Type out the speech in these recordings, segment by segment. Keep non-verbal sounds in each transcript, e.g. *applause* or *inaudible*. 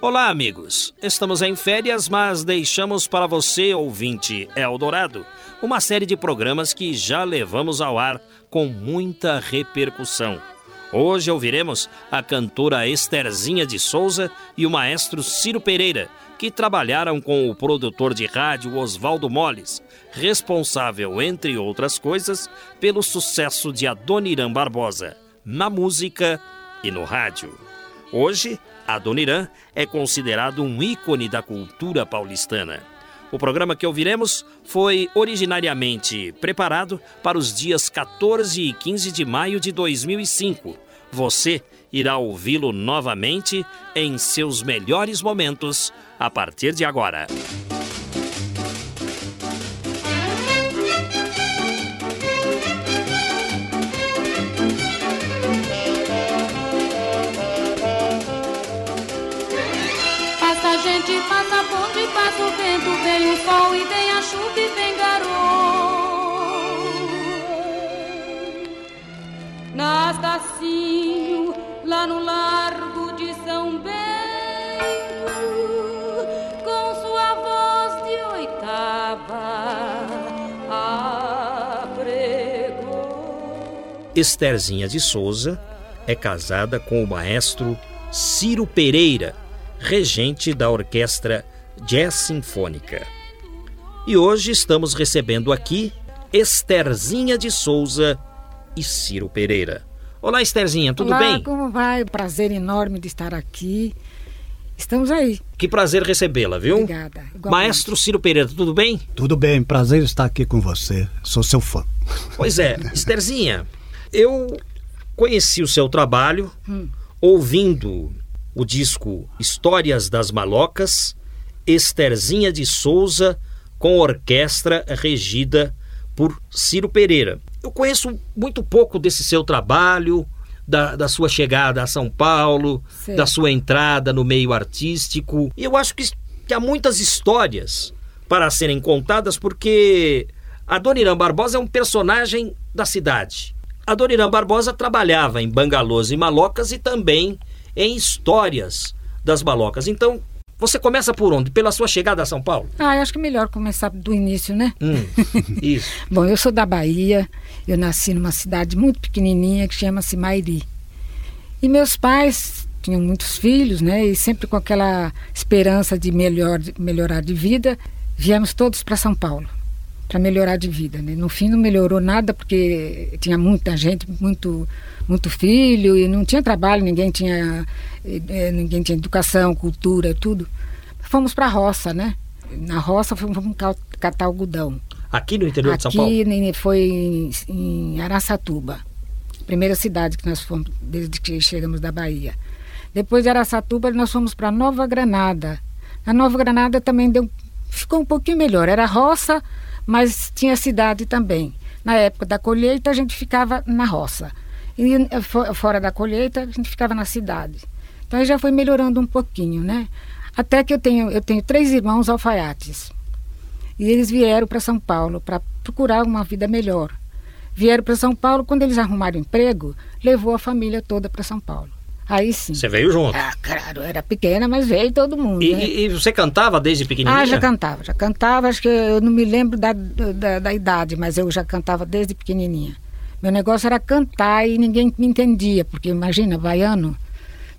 Olá, amigos. Estamos em férias, mas deixamos para você, ouvinte Eldorado, uma série de programas que já levamos ao ar com muita repercussão. Hoje ouviremos a cantora Estherzinha de Souza e o maestro Ciro Pereira, que trabalharam com o produtor de rádio Oswaldo Molles, responsável, entre outras coisas, pelo sucesso de Adoniran Barbosa, na música e no rádio. Hoje, Adoniran é considerado um ícone da cultura paulistana. O programa que ouviremos foi originariamente preparado para os dias 14 e 15 de maio de 2005. Você irá ouvi-lo novamente em seus melhores momentos a partir de agora. Bonde, passa o vento, vem o sol e vem a chuva e vem garoto. Na estacinho, lá no largo de São Bento, com sua voz de oitava, apregou. Estherzinha de Souza é casada com o maestro Ciro Pereira, regente da Orquestra Jazz Sinfônica. E hoje estamos recebendo aqui Estherzinha de Souza e Ciro Pereira. Olá, Estherzinha, tudo Olá, bem? como vai? Prazer enorme de estar aqui. Estamos aí. Que prazer recebê-la, viu? Obrigada. Igualmente. Maestro Ciro Pereira, tudo bem? Tudo bem, prazer estar aqui com você. Sou seu fã. Pois é, *laughs* Estherzinha, eu conheci o seu trabalho Hum. ouvindo o disco Histórias das Malocas, Estherzinha de Souza, com orquestra regida por Ciro Pereira. Eu conheço muito pouco desse seu trabalho, da, da sua chegada a São Paulo, Sei. da sua entrada no meio artístico. E eu acho que, que há muitas histórias para serem contadas, porque a Dona Irã Barbosa é um personagem da cidade. A Dona Irã Barbosa trabalhava em bangalôs e malocas e também em histórias das malocas. Então, você começa por onde? Pela sua chegada a São Paulo? Ah, eu acho que é melhor começar do início, né? Hum, *laughs* isso. Bom, eu sou da Bahia. Eu nasci numa cidade muito pequenininha que chama-se Mairi. E meus pais tinham muitos filhos, né? E sempre com aquela esperança de melhor, melhorar de vida, viemos todos para São Paulo para melhorar de vida. Né? No fim não melhorou nada porque tinha muita gente, muito, muito filho e não tinha trabalho, ninguém tinha, eh, ninguém tinha educação, cultura, tudo. Fomos para a roça, né? Na roça fomos ca- catar algodão. Aqui no interior de São Aqui Paulo? nem- foi em, em Araçatuba, primeira cidade que nós fomos desde que chegamos da Bahia. Depois de Araçatuba nós fomos para Nova Granada. A Nova Granada também deu, ficou um pouquinho melhor. Era roça, mas tinha cidade também. Na época da colheita a gente ficava na roça e eh, fo- fora da colheita a gente ficava na cidade. Então já foi melhorando um pouquinho, né? Até que eu tenho eu tenho três irmãos alfaiates. E eles vieram para São Paulo para procurar uma vida melhor. Vieram para São Paulo, quando eles arrumaram emprego, levou a família toda para São Paulo. Aí sim. Você veio junto. Ah, claro, era pequena, mas veio todo mundo. E, né? e- você cantava desde pequenininha? Ah, já cantava, já cantava, acho que eu não me lembro da, da, da idade, mas eu já cantava desde pequenininha. Meu negócio era cantar e ninguém me entendia, porque imagina, baiano,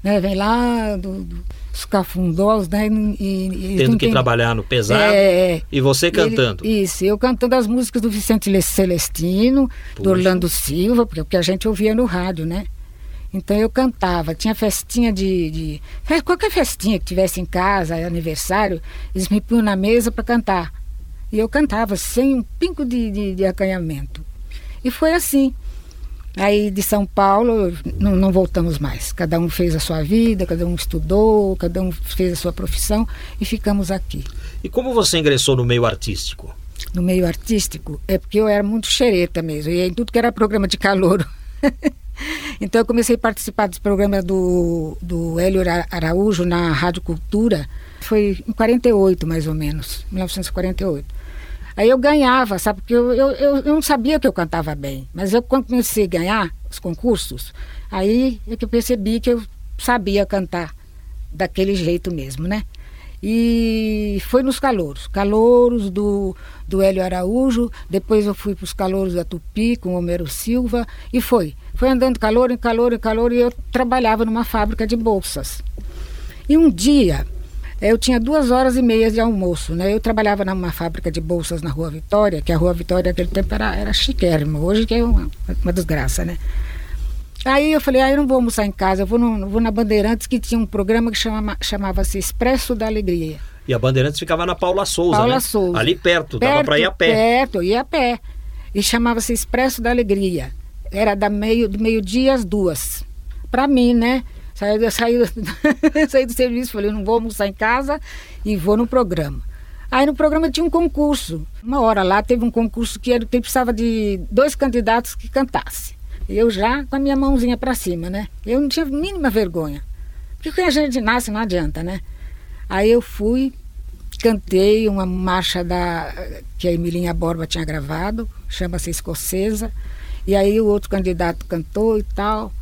né, vem lá do, do, dos cafundós, né, e, e Tendo que entendem. trabalhar no pesado. É, é. E você Ele- cantando. isso, eu cantando as músicas do Vicente Le- Celestino, Puxa. do Orlando Silva, porque é o que a gente ouvia no rádio, né? Então eu cantava, tinha festinha de, de- qualquer festinha que tivesse em casa, aniversário, eles me punham na mesa para cantar. E eu cantava sem um pingo de, de, de acanhamento. E foi assim. Aí de São Paulo não, não, voltamos mais. Cada um fez a sua vida, cada um estudou, cada um fez a sua profissão e ficamos aqui. E como você ingressou no meio artístico? No meio artístico é porque eu era muito xereta mesmo, e em tudo que era programa de calor. *laughs* *laughs* então eu comecei a participar dos programas do, do Hélio Araújo na Rádio Cultura. Foi em 48, mais ou menos, 1948. Aí eu ganhava, sabe? Porque eu, eu, eu, não sabia que eu cantava bem. Mas eu, quando comecei a ganhar os concursos, aí é que eu percebi que eu sabia cantar daquele jeito mesmo, né? E foi nos calouros. Calouros do, do Hélio Araújo, depois eu fui para os calouros da Tupi com o Homero Silva, e foi. Foi andando calor em calor em calor, e eu trabalhava numa fábrica de bolsas. E um dia eu tinha duas horas e meia de almoço, né? Eu trabalhava numa fábrica de bolsas na Rua Vitória, que a Rua Vitória naquele tempo era, era chiquérrima, hoje que é uma, uma desgraça, né? Aí eu falei, ah, eu não vou almoçar em casa, eu vou, no, vou na Bandeirantes, que tinha um programa que chama, chamava-se Expresso da Alegria. E a Bandeirantes ficava na Paula Souza, Paula né? Souza. Ali perto, perto dava para ir a pé. Perto, ia a pé. E chamava-se Expresso da Alegria. Era da meio, do meio-dia às duas. Para mim, né? Saí, *laughs* saí, saí do serviço, falei, não vou almoçar em casa e vou no programa. Aí no programa tinha um concurso. Uma hora lá teve um concurso que era, precisava de dois candidatos que cantassem. Eu já com a minha mãozinha para cima, né? Eu não tinha mínima vergonha. Porque a gente nasce não adianta, né? Aí eu fui, cantei uma marcha da que a Emilinha Borba tinha gravado, chama-se Escocesa. E aí o outro candidato cantou e tal.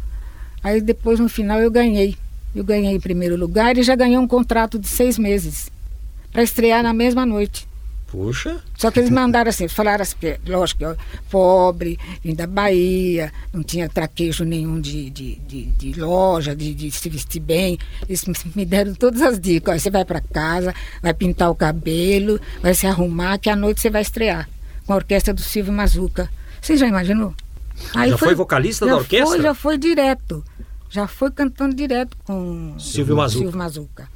Aí depois no final eu ganhei. Eu ganhei em primeiro lugar e já ganhei um contrato de seis meses para estrear na mesma noite. Puxa. Só que eles mandaram assim, falaram assim, lógico, pobre, vim da Bahia, não tinha traquejo nenhum de, de, de, de loja, de, de, se vestir bem. Eles me deram todas as dicas. você vai para casa, vai pintar o cabelo, vai se arrumar, que à noite você vai estrear com a orquestra do Silvio Mazuca. Você já imaginou? Aí já foi, foi vocalista da orquestra? Foi, já foi direto. Já foi cantando direto com Silvio Mazuca. Silvio Mazuca.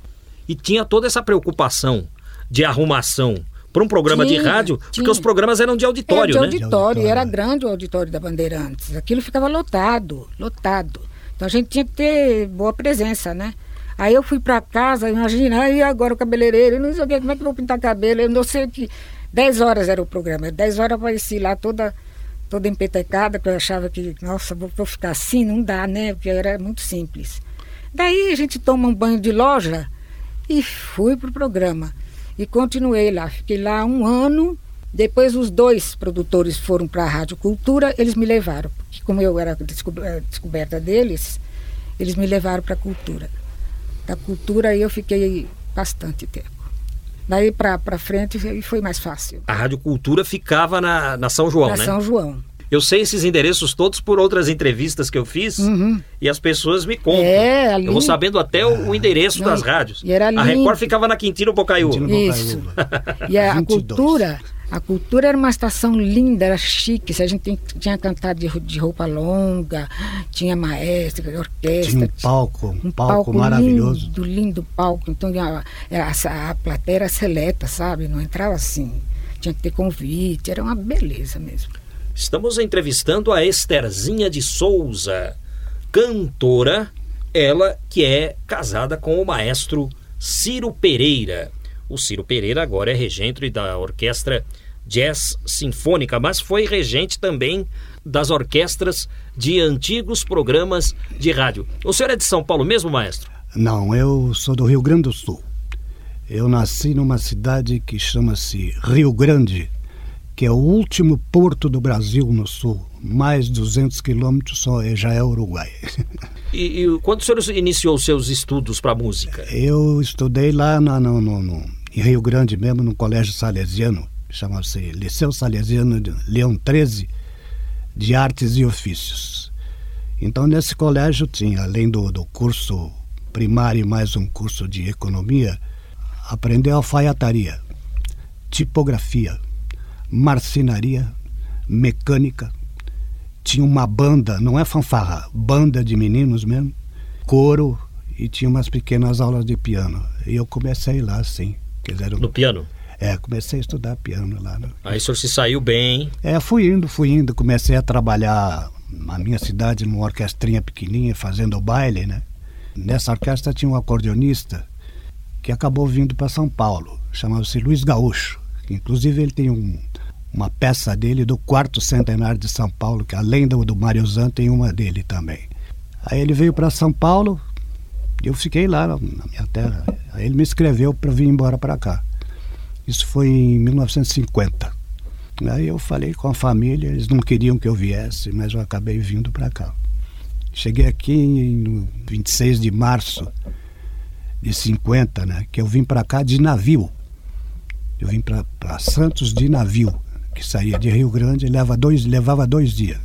E tinha toda essa preocupação de arrumação para um programa tinha, de rádio, tinha. porque os programas eram de auditório, era de né? auditório, era grande o auditório da Bandeirantes. Aquilo ficava lotado, lotado. Então a gente tinha que ter boa presença, né? Aí eu fui para casa, imagina, aí agora o cabeleireiro, não sei o que, como é que eu vou pintar cabelo? Eu não sei que. 10 horas era o programa, 10 horas eu apareci lá toda toda empetecada, que eu achava que, nossa, vou, vou ficar assim, não dá, né? Porque era muito simples. Daí a gente toma um banho de loja e fui pro programa. E continuei lá. Fiquei lá um ano. Depois os dois produtores foram para a Rádio Cultura, eles me levaram. Porque como eu era eh, descoberta deles, eles me levaram para a Cultura. Da Cultura eu fiquei bastante tempo. Daí para frente foi mais fácil. A Rádio Cultura ficava na, na São João, na né? São João. Eu sei esses endereços todos por outras entrevistas que eu fiz uhum. e as pessoas me contam. É, ali... Eu vou sabendo até o, o endereço Não, das rádios. E era a Record ficava na Quintino Bocaiúva. Isso. e a, *laughs* a cultura a cultura era uma estação linda, era chique. Se a gente tinha cantado de, de roupa longa, tinha maestra, orquestra. Tinha um palco, um, um palco, palco, maravilhoso. Lindo, lindo palco. Então a, a, a plateia era seleta, sabe? Não entrava assim. Tinha que ter convite, era uma beleza mesmo. Estamos entrevistando a Esterzinha de Souza, cantora, ela que é casada com o maestro Ciro Pereira. O Ciro Pereira agora é regente da orquestra Jazz Sinfônica, mas foi regente também das orquestras de antigos programas de rádio. O senhor é de São Paulo mesmo, maestro? Não, eu sou do Rio Grande do Sul. Eu nasci numa cidade que chama-se Rio Grande, que é o último porto do Brasil no sul. Mais 200 quilômetros só é, já é Uruguai. *laughs* E, e, quando o senhor iniciou seus estudos para música? Eu estudei lá no, no, no, em Rio Grande mesmo, no Colégio Salesiano, chama-se Liceu Salesiano de Leão 13, de Artes e Ofícios. Então, nesse colégio tinha, além do, do curso primário mais um curso de economia, aprendeu alfaiataria, tipografia, marcenaria, mecânica. Tinha uma banda, não é fanfarra, banda de meninos mesmo, coro e tinha umas pequenas aulas de piano. E eu comecei lá, assim. Quiseram... No piano? É, comecei a estudar piano lá. Né? Aí o senhor se saiu bem. É, fui indo, fui indo. Comecei a trabalhar na minha cidade numa orquestrinha pequenininha, fazendo baile, né? Nessa orquestra tinha um acordeonista que acabou vindo para São Paulo. Chamava-se Luiz Gaúcho. Inclusive ele tem um, uma peça dele do quarto centenário de São Paulo, que além do, do Mário Zan tem uma dele também. Aí ele veio para São Paulo e eu fiquei lá na minha terra. Aí ele me escreveu para vir embora para cá. Isso foi em 1950. Aí eu falei com a família, eles não queriam que eu viesse, mas eu acabei vindo para cá. Cheguei aqui no 26 de março de 50, né? Que eu vim para cá de navio. Eu vim para Santos de navio, que saía de Rio Grande e leva dois, levava dois dias.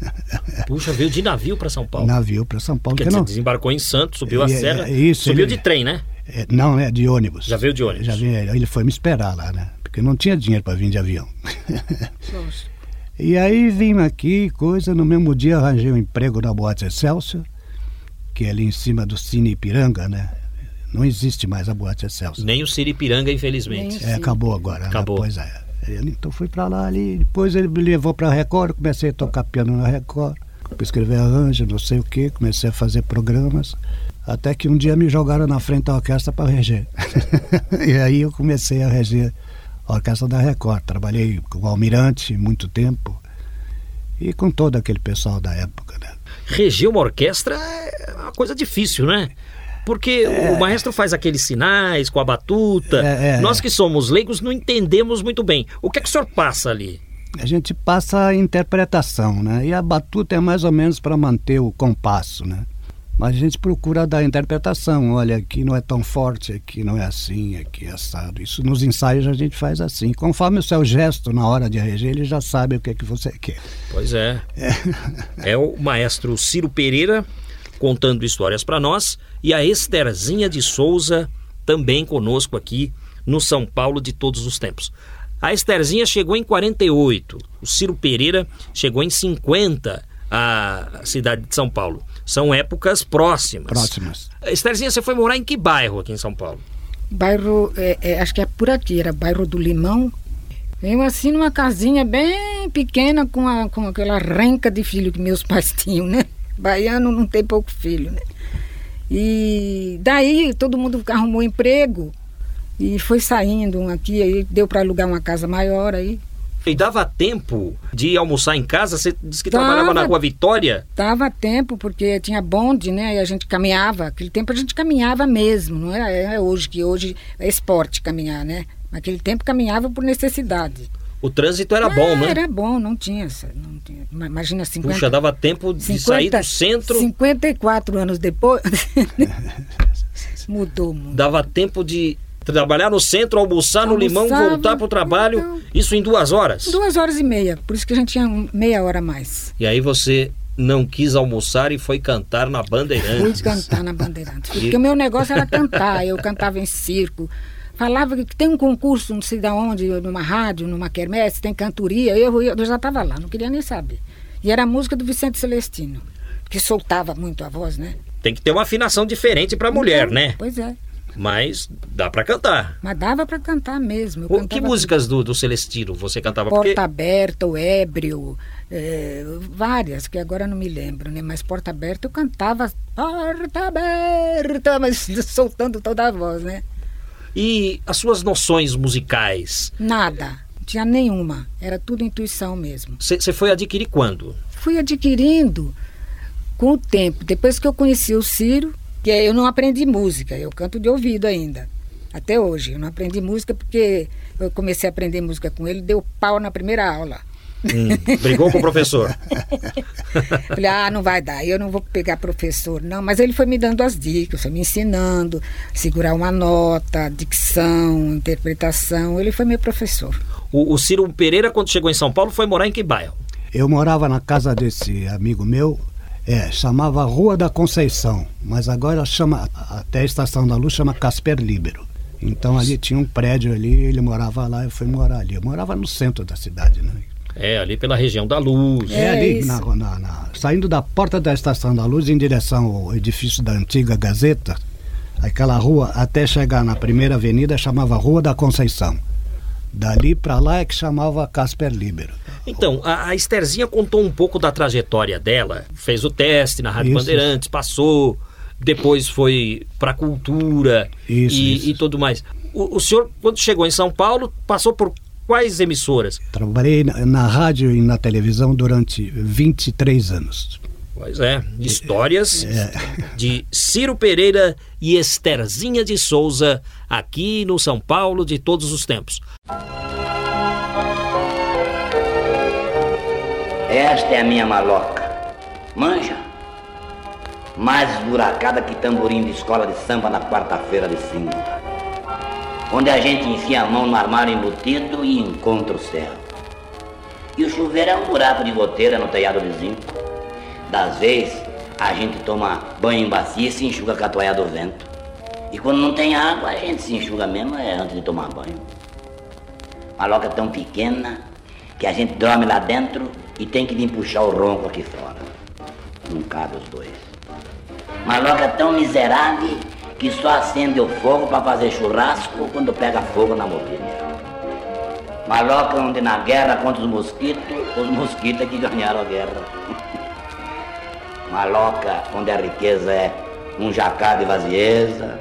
*laughs* Puxa, veio de navio para São Paulo. Navio para São Paulo. Quer dizer, não... desembarcou em Santos, subiu a é, serra. Isso, subiu ele... de trem, né? É, não, é de ônibus. Já veio de ônibus. Já veio, ele foi me esperar lá, né? Porque não tinha dinheiro para vir de avião. *laughs* e aí vim aqui, coisa, no mesmo dia arranjei um emprego na Boate Excelsior, que é ali em cima do Cine Ipiranga, né? Não existe mais a Boate Excelsior. Nem o Cine Ipiranga, infelizmente. É, acabou agora. Acabou. Né? Pois é. Então fui para lá ali, depois ele me levou para a Record, comecei a tocar piano na Record, escrever arranjo, não sei o que, comecei a fazer programas. Até que um dia me jogaram na frente da orquestra para reger. *laughs* e aí eu comecei a reger a orquestra da Record. Trabalhei com o Almirante muito tempo e com todo aquele pessoal da época. Né? Reger uma orquestra é uma coisa difícil, né? Porque é... o maestro faz aqueles sinais com a batuta. É, é, Nós que somos leigos não entendemos muito bem. O que é que o senhor passa ali? A gente passa a interpretação, né? E a batuta é mais ou menos para manter o compasso, né? Mas a gente procura dar interpretação. Olha, aqui não é tão forte, aqui não é assim, aqui é assado. Isso nos ensaios a gente faz assim. Conforme o seu gesto na hora de reger, ele já sabe o que é que você quer. Pois é. É, é o maestro Ciro Pereira contando histórias para nós e a Estherzinha de Souza também conosco aqui no São Paulo de todos os tempos. A Estherzinha chegou em 48, o Ciro Pereira chegou em 50 à cidade de São Paulo. São épocas próximas. Próximas. Estherzinha, você foi morar em que bairro aqui em São Paulo? Bairro, é, é, acho que é por aqui, era bairro do Limão. Venho assim numa casinha bem pequena com, a, com aquela renca de filho que meus *laughs* pais tinham, né? Baiano não tem pouco filho, né? E daí todo mundo arrumou emprego e foi saindo um aqui, aí deu para alugar uma casa maior aí. E dava tempo de almoçar em casa? Você disse que dava, trabalhava na Rua Vitória? Dava tempo, porque tinha bonde, né? E a gente caminhava. Aquele tempo a gente caminhava mesmo, não é, é hoje, que hoje é esporte caminhar, né? Naquele tempo caminhava por necessidade. O trânsito era é, bom, né? Era bom, não tinha, não tinha. Imagina 50. Puxa, dava tempo de 50, sair do centro. 54 anos depois. *laughs* mudou muito. Dava tempo de trabalhar no centro, almoçar Almoçava, no limão, voltar para o trabalho, então, isso em duas horas? Duas horas e meia, por isso que a gente tinha meia hora a mais. E aí você não quis almoçar e foi cantar na Bandeirantes. Fui cantar na Bandeirantes, *laughs* porque e... o meu negócio era cantar, eu cantava em circo, falava que tem um concurso, não sei de onde, numa rádio, numa quermesse, tem cantoria, eu, eu já estava lá, não queria nem saber. E era a música do Vicente Celestino, que soltava muito a voz, né? Tem que ter uma afinação diferente para mulher, então, né? Pois é. Mas dá para cantar. Mas dava para cantar mesmo. O, que músicas do, do Celestino você cantava? Porta Porque... Aberta, o Ébrio, é, várias, que agora não me lembro, né? Mas Porta Aberta eu cantava Porta Aberta, mas *laughs* soltando toda a voz, né? E as suas noções musicais? Nada, não tinha nenhuma. Era tudo intuição mesmo. Você foi adquirir quando? Fui adquirindo com o tempo. Depois que eu conheci o Ciro, que eu não aprendi música, eu canto de ouvido ainda. Até hoje. Eu não aprendi música porque eu comecei a aprender música com ele, deu pau na primeira aula. Hum, brigou com o professor? *laughs* Falei, ah, não vai dar, eu não vou pegar professor, não. Mas ele foi me dando as dicas, foi me ensinando, segurar uma nota, dicção, interpretação. Ele foi meu professor. O, o Ciro Pereira, quando chegou em São Paulo, foi morar em que bairro? Eu morava na casa desse amigo meu, é, chamava Rua da Conceição, mas agora chama, até a Estação da Luz chama Casper Libero. Então ali tinha um prédio ali, ele morava lá, eu fui morar ali. Eu morava no centro da cidade, né? É, ali pela região da Luz. É, é ali, na, na, na, saindo da porta da Estação da Luz em direção ao edifício da antiga Gazeta, aquela rua até chegar na primeira avenida chamava Rua da Conceição. Dali para lá é que chamava Casper Libero. Então, a, a Estherzinha contou um pouco da trajetória dela. Fez o teste na Rádio Isso, Bandeirantes, passou, depois foi para cultura Isso, e, e tudo mais. O, o senhor, quando chegou em São Paulo, passou por quais emissoras? Trabalhei na, na rádio e na televisão durante 23 anos. Pois é, histórias É. de Ciro Pereira e Estherzinha de Souza, aqui no São Paulo de todos os tempos. Esta é a minha maloca. Manja? Mais esburacada que tamborim de escola de samba na quarta-feira de cinza. Onde a gente enfia a mão no armário embutido e encontra o céu. E o chuveiro é um buraco de goteira no telhado de zinco. Das vezes, a gente toma banho em bacia e se enxuga com a toalha do vento. E quando não tem água, a gente se enxuga mesmo é antes de tomar banho. Maloca tão pequena que a gente dorme lá dentro e tem que vir puxar o ronco aqui fora. Não cabe os dois. Maloca tão miserável que só acende o fogo para fazer churrasco quando pega fogo na mobília. Maloca onde na guerra contra os mosquitos, os mosquitos é que ganharam a guerra. Maloca onde a riqueza é um jacá de vazieza,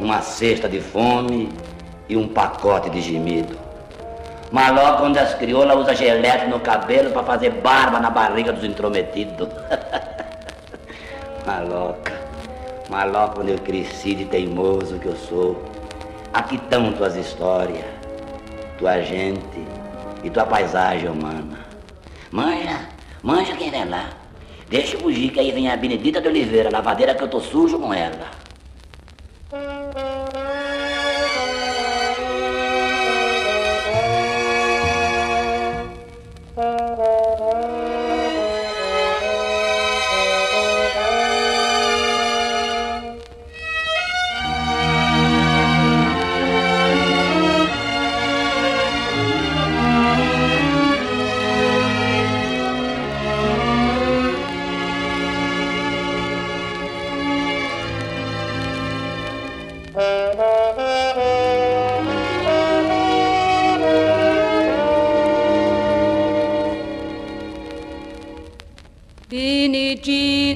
uma cesta de fome e um pacote de gemido. Maloca onde as crioulas usam gelete no cabelo para fazer barba na barriga dos intrometidos. *laughs* Maloca, maloca onde eu cresci de teimoso que eu sou. Aqui estão tuas histórias, tua gente e tua paisagem humana. Manja, manja quem vem lá. Deixa fugir que aí vem a Benedita de Oliveira, lavadeira que eu tô sujo com ela.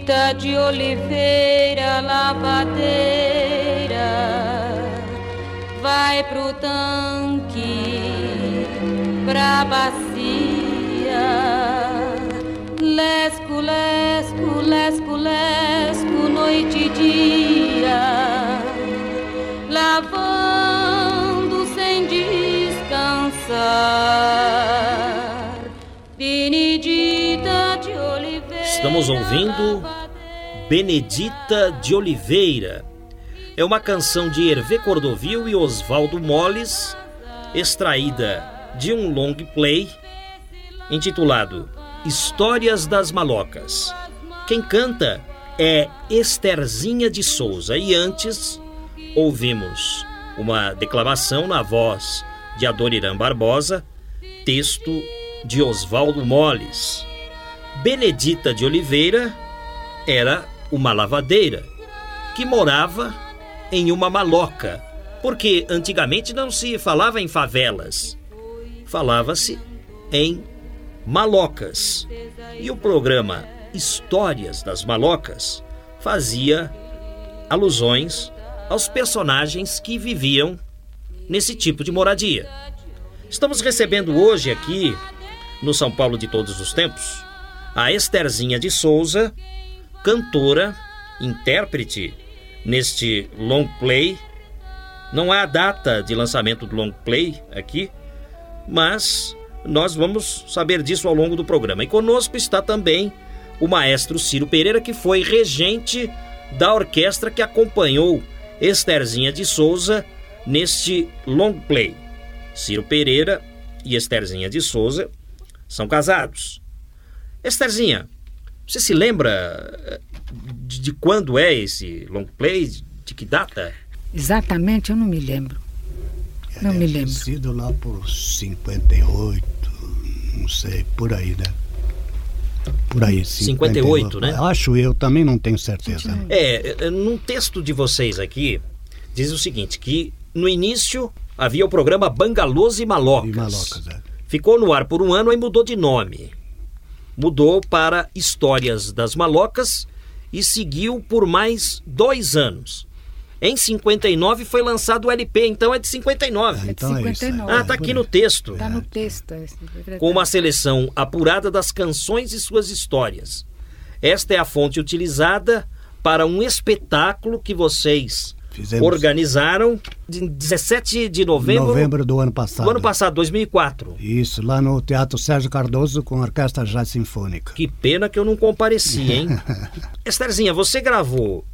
Benedita de Oliveira, lavadeira, vai pro tanque, pra bacia. Lesco, lesco, lesco, lesco, noite e dia, lavando sem descansar. Benedita de Oliveira. Estamos ouvindo Benedita de Oliveira. É uma canção de Hervé Cordovil e Oswaldo Molles, extraída de um long play intitulado Histórias das Malocas. Quem canta é Estherzinha de Souza e antes ouvimos uma declamação na voz de Adoniran Barbosa, texto de Oswaldo Molles. Benedita de Oliveira era uma lavadeira que morava em uma maloca, porque antigamente não se falava em favelas, falava-se em malocas. E o programa Histórias das Malocas fazia alusões aos personagens que viviam nesse tipo de moradia. Estamos recebendo hoje aqui, no São Paulo de Todos os Tempos, a Estherzinha de Souza, cantora, intérprete neste long play. Não há data de lançamento do long play aqui, mas nós vamos saber disso ao longo do programa. E conosco está também o maestro Ciro Pereira, que foi regente da orquestra que acompanhou Estherzinha de Souza neste long play. Ciro Pereira e Estherzinha de Souza são casados. Estherzinha, você se lembra eh, de, de quando é esse long play? De que data? Exatamente, eu não me lembro. Não me lembro. sido lá por 58, não sei, por aí, né? Por aí, 58, né? Acho eu, também não tenho certeza. É, eh, num texto de vocês aqui, diz o seguinte, que no início havia o programa Bangalôs e Malocas. E Malocas, é. Ficou no ar por um ano e mudou de nome. Mudou para Histórias das Malocas e seguiu por mais dois anos. Em 59 foi lançado o LP, então é de 59. É de Então é isso, 59. Ah, tá aqui no texto. Está no texto. é verdade. Com uma seleção apurada das canções e suas histórias. Esta é a fonte utilizada para um espetáculo que vocês Fizemos. organizaram de 17 de novembro, Novembro do ano passado. do ano passado, 2004. Isso, lá no Teatro Sérgio Cardoso com a Orquestra Jazz Sinfônica. Que pena que eu não compareci, hein? *laughs* Estherzinha, você gravou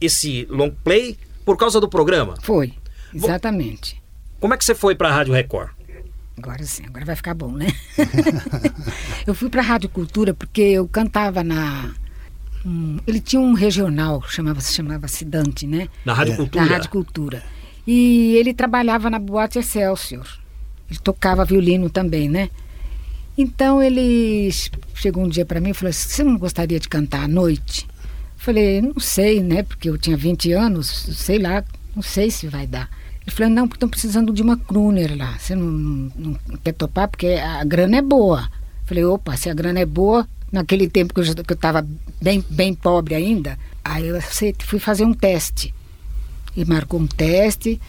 esse long play por causa do programa? Foi, exatamente. Como é que você foi para a Rádio Record? Agora sim, agora vai ficar bom, né? *laughs* eu fui para a Rádio Cultura porque eu cantava na. Um- ele tinha um regional, chamava-se chamava Dante, né? Na Rádio É. Cultura? Na Rádio Cultura. E ele trabalhava na Boate Excelsior. Ele tocava violino também, né? Então ele chegou um dia para mim e falou assim: Você não gostaria de cantar à noite? Eu falei: Não sei, né? Porque eu tinha 20 anos, sei lá, não sei se vai dar. Ele falou: Não, porque estão precisando de uma crooner lá. Você não, não- não quer topar? Porque a grana é boa. Eu falei: Opa, se a grana é boa, naquele tempo que eu estava bem, bem pobre ainda, aí eu fui fazer um teste. E marcou um teste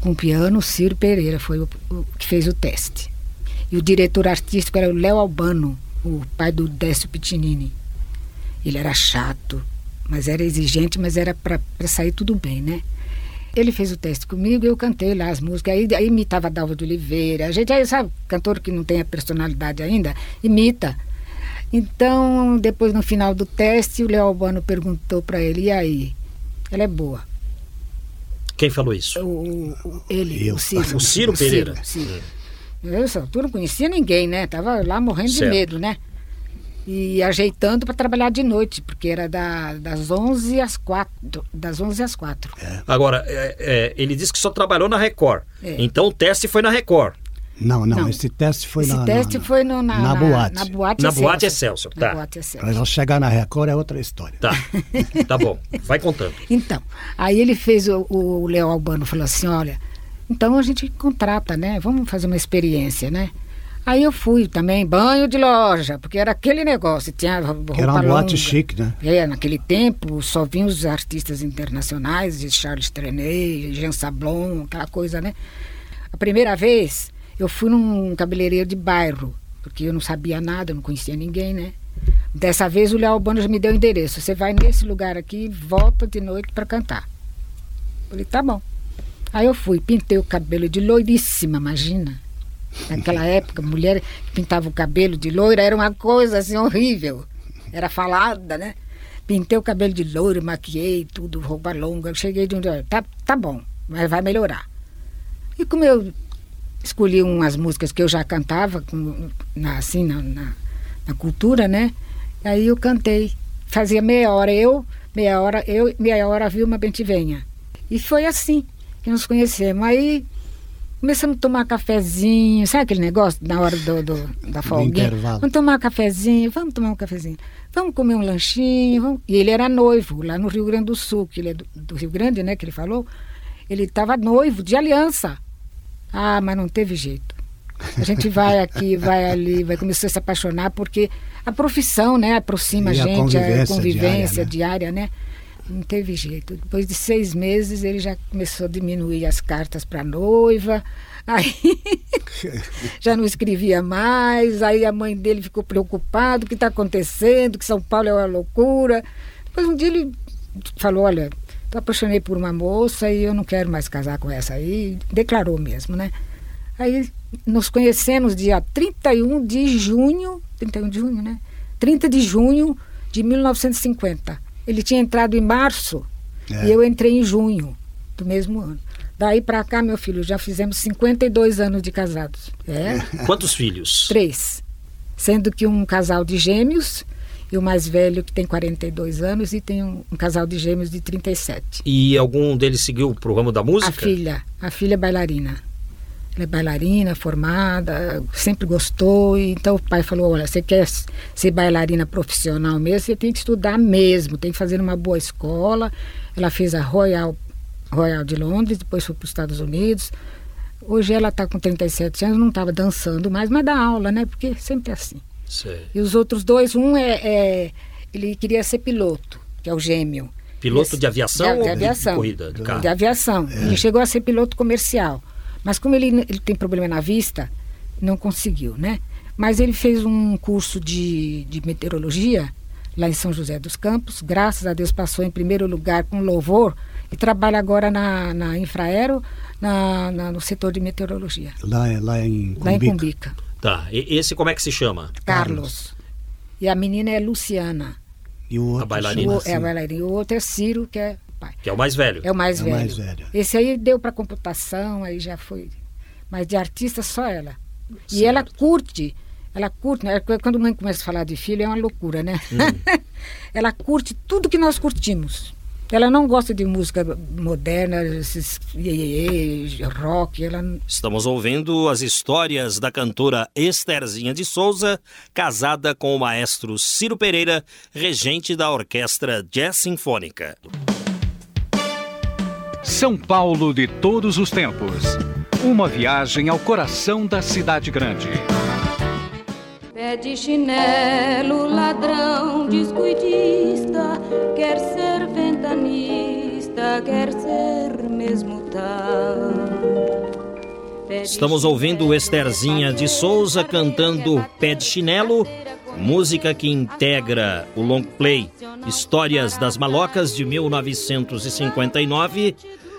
com piano, o Ciro Pereira foi o, o que fez o teste. E o diretor artístico era o Léo Albano, o pai do Décio Pitinini. Ele era chato, mas era exigente, mas era para sair tudo bem, né? Ele fez o teste comigo e eu cantei lá as músicas. Aí, aí imitava Dalva de Oliveira. A gente aí, sabe, cantor que não tem a personalidade ainda, imita. Então, depois no final do teste, o Léo Albano perguntou para ele: e aí? Ela é boa. Quem falou isso? O, o- ele, Eu. o Ciro. O Ciro Pereira. Ciro. Eu, essa altura, não conhecia ninguém, né? Tava lá morrendo Certo. de medo, né? E ajeitando para trabalhar de noite, porque era da- das 11 às 4. Das 11 às 4. Agora, é, é, ele disse que só trabalhou na Record. É. Então o teste foi na Record. Não, não, Não. esse teste foi Esse na, teste na, foi no, na, na boate. Na boate Na Excelsior. boate Excelsior, Na tá. boate Excelsior. Para ela chegar na Record é outra história. Tá. *laughs* tá bom. Vai contando. Então, aí ele fez, o, o Léo Albano falou assim, olha, então a gente contrata, né? Vamos fazer uma experiência, né? Aí eu fui também, banho de loja, porque era aquele negócio, tinha roupa Era uma boate longa. chique, né? É, naquele tempo só vinham os artistas internacionais, de Charles Trenet, Jean Sablon, aquela coisa, né? A primeira vez eu fui num cabeleireiro de bairro, porque eu não sabia nada, eu não conhecia ninguém, né? Dessa vez o Léo Albano já me deu o endereço. Você vai nesse lugar aqui e volta de noite para cantar. Falei, tá bom. Aí eu fui, pintei o cabelo de loiríssima, imagina. Naquela *laughs* época, mulher que pintava o cabelo de loira era uma coisa assim horrível. Era falada, né? Pintei o cabelo de loiro, maquiei tudo, roupa longa. Eu cheguei de um dia, tá, tá bom, mas vai melhorar. E como eu escolhi umas músicas que eu já cantava, com, na, assim, na, na, na cultura, né? Aí eu cantei. Fazia meia hora eu, meia hora eu, meia hora a Vilma Bentivenha. E foi assim que nos conhecemos. Aí começamos a tomar cafezinho, sabe aquele negócio na hora do, do da folguinha? Vamos tomar um cafezinho, vamos tomar um cafezinho. Vamos comer um lanchinho. Vamos... E ele era noivo, lá no Rio Grande do Sul, que ele é do, do Rio Grande, né, que ele falou. Ele estava noivo, de aliança. Ah, mas não teve jeito. A gente vai aqui, vai ali, vai começar a se apaixonar, porque a profissão, né, aproxima a a gente, a convivência convivência diária, diária, né? Não teve jeito. Depois de seis meses, ele já começou a diminuir as cartas para a noiva. Aí *laughs* já não escrevia mais. Aí a mãe dele ficou preocupada: o que está acontecendo? Que São Paulo é uma loucura. Depois um dia ele falou: Olha, apaixonei por uma moça e eu não quero mais casar com essa. Aí declarou mesmo, né? Aí nos conhecemos dia 31 de junho, 31 de junho, né? 30 de junho de 1950. Ele tinha entrado em março É. e eu entrei em junho do mesmo ano. Daí para cá, meu filho, já fizemos 52 anos de casados. É, *laughs* Quantos filhos? três. Sendo que um casal de gêmeos e o mais velho que tem 42 anos e tem um, um casal de gêmeos de 37. E algum deles seguiu pro ramo da música? A filha, a filha é bailarina. Ela é bailarina, formada, sempre gostou. E então o pai falou: olha, você quer ser bailarina profissional mesmo, você tem que estudar mesmo, tem que fazer uma boa escola. Ela fez a Royal, Royal de Londres, depois foi para os Estados Unidos. Hoje ela está com 37 anos, não estava dançando mais, mas dá aula, né? Porque sempre é assim. Sei. E os outros dois, um é, é- ele queria ser piloto, que é o gêmeo. Piloto Esse- de aviação de, ou de de aviação. corrida de carro? De aviação. Ele chegou a ser piloto comercial. Mas como ele, ele tem problema na vista, não conseguiu, né? Mas ele fez um curso de, de meteorologia lá em São José dos Campos. Graças a Deus passou em primeiro lugar com louvor e trabalha agora na, na Infraero, na, na- no setor de meteorologia. Lá, lá em Lá em Cumbica. Tá. E esse como é que se chama? Carlos. E a menina é Luciana. E o outro A bailarina. O, é a bailarina. E o outro é Ciro, que é o pai. Que é o mais velho. É o mais É velho. mais velho. Esse aí deu para computação, aí já foi. Mas de artista só ela. E ela curte, ela curte, né? quando mãe começa a falar de filho é uma loucura, né? *laughs* ela curte tudo que nós curtimos. Ela não gosta de música moderna, esses iê, iê, iê, rock, ela Estamos ouvindo as histórias da cantora Estherzinha de Souza, casada com o maestro Ciro Pereira, regente da Orquestra Jazz Sinfônica. São Paulo de todos os tempos. Uma viagem ao coração da cidade grande. Pé de chinelo, ladrão, descuidista, quer ser Estamos ouvindo Estherzinha de Souza cantando Pé de Chinelo, música que integra o long play Histórias das Malocas de 1959.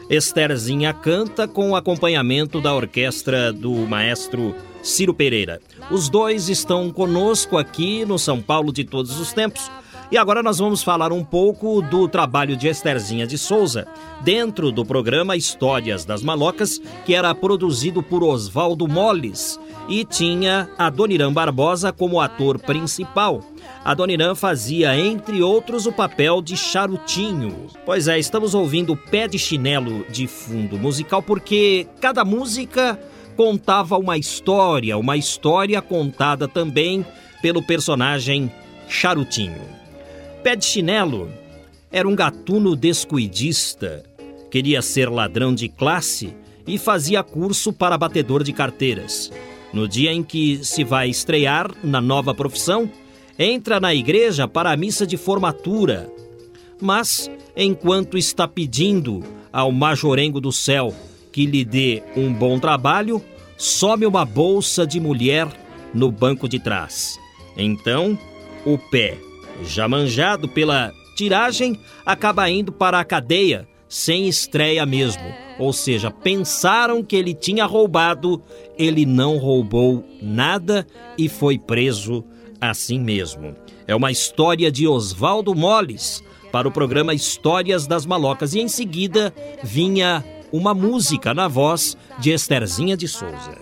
Estherzinha canta com o acompanhamento da orquestra do maestro Ciro Pereira. Os dois estão conosco aqui no São Paulo de todos os tempos. E agora nós vamos falar um pouco do trabalho de Estherzinha de Souza dentro do programa Histórias das Malocas, que era produzido por Oswaldo Molles e tinha a Doniran Barbosa como ator principal. A Doniran fazia, entre outros, o papel de charutinho. Pois é, estamos ouvindo Pé de Chinelo de fundo musical porque cada música contava uma história, uma história contada também pelo personagem Charutinho. Pé de Chinelo era um gatuno descuidista, queria ser ladrão de classe e fazia curso para batedor de carteiras. No dia em que se vai estrear na nova profissão, entra na igreja para a missa de formatura. Mas, enquanto está pedindo ao majorengo do céu que lhe dê um bom trabalho, some uma bolsa de mulher no banco de trás. Então, o pé, já manjado pela tiragem, acaba indo para a cadeia sem estreia mesmo. Ou seja, pensaram que ele tinha roubado, ele não roubou nada e foi preso assim mesmo. É uma história de Oswaldo Molles para o programa Histórias das Malocas e em seguida vinha uma música na voz de Estherzinha de Souza.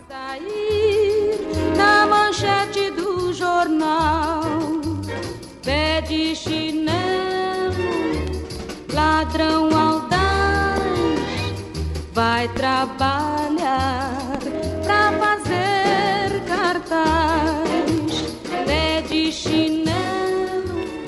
na manchete do jornal. Pé de chinelo, ladrão audaz, vai trabalhar pra fazer cartaz. Pé de chinelo.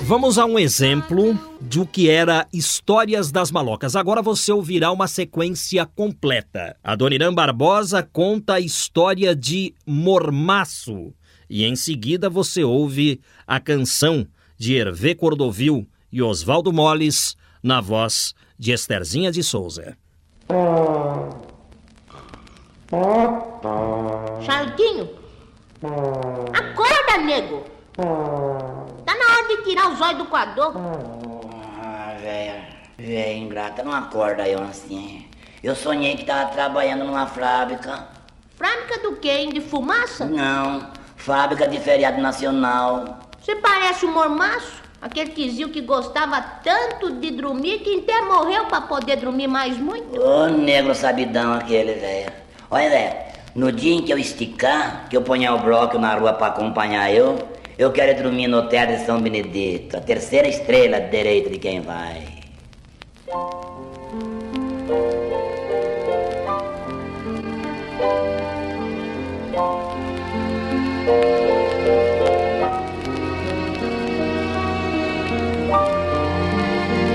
Vamos a um exemplo do que era Histórias das Malocas. Agora você ouvirá uma sequência completa. A Dona Irã Barbosa conta a história de Mormaço. E em seguida você ouve a canção de Hervé Cordovil e Oswaldo Molles na voz de Estherzinha de Souza. Charlinho? Acorda, nego! Tá na hora de tirar os olhos do coador. Ah, velha, velha ingrata, não acorda eu assim. Eu sonhei que tava trabalhando numa fábrica. Fábrica do quê, hein? De fumaça? Não, fábrica de feriado nacional. Você parece um mormaço, aquele tizio que gostava tanto de dormir que até morreu para poder dormir mais muito. Ô, negro sabidão aquele, velho. Olha, velho, no dia em que eu esticar, que eu ponhar o bloco na rua para acompanhar eu, eu quero é dormir no hotel de São Benedito, a terceira estrela direita de quem vai.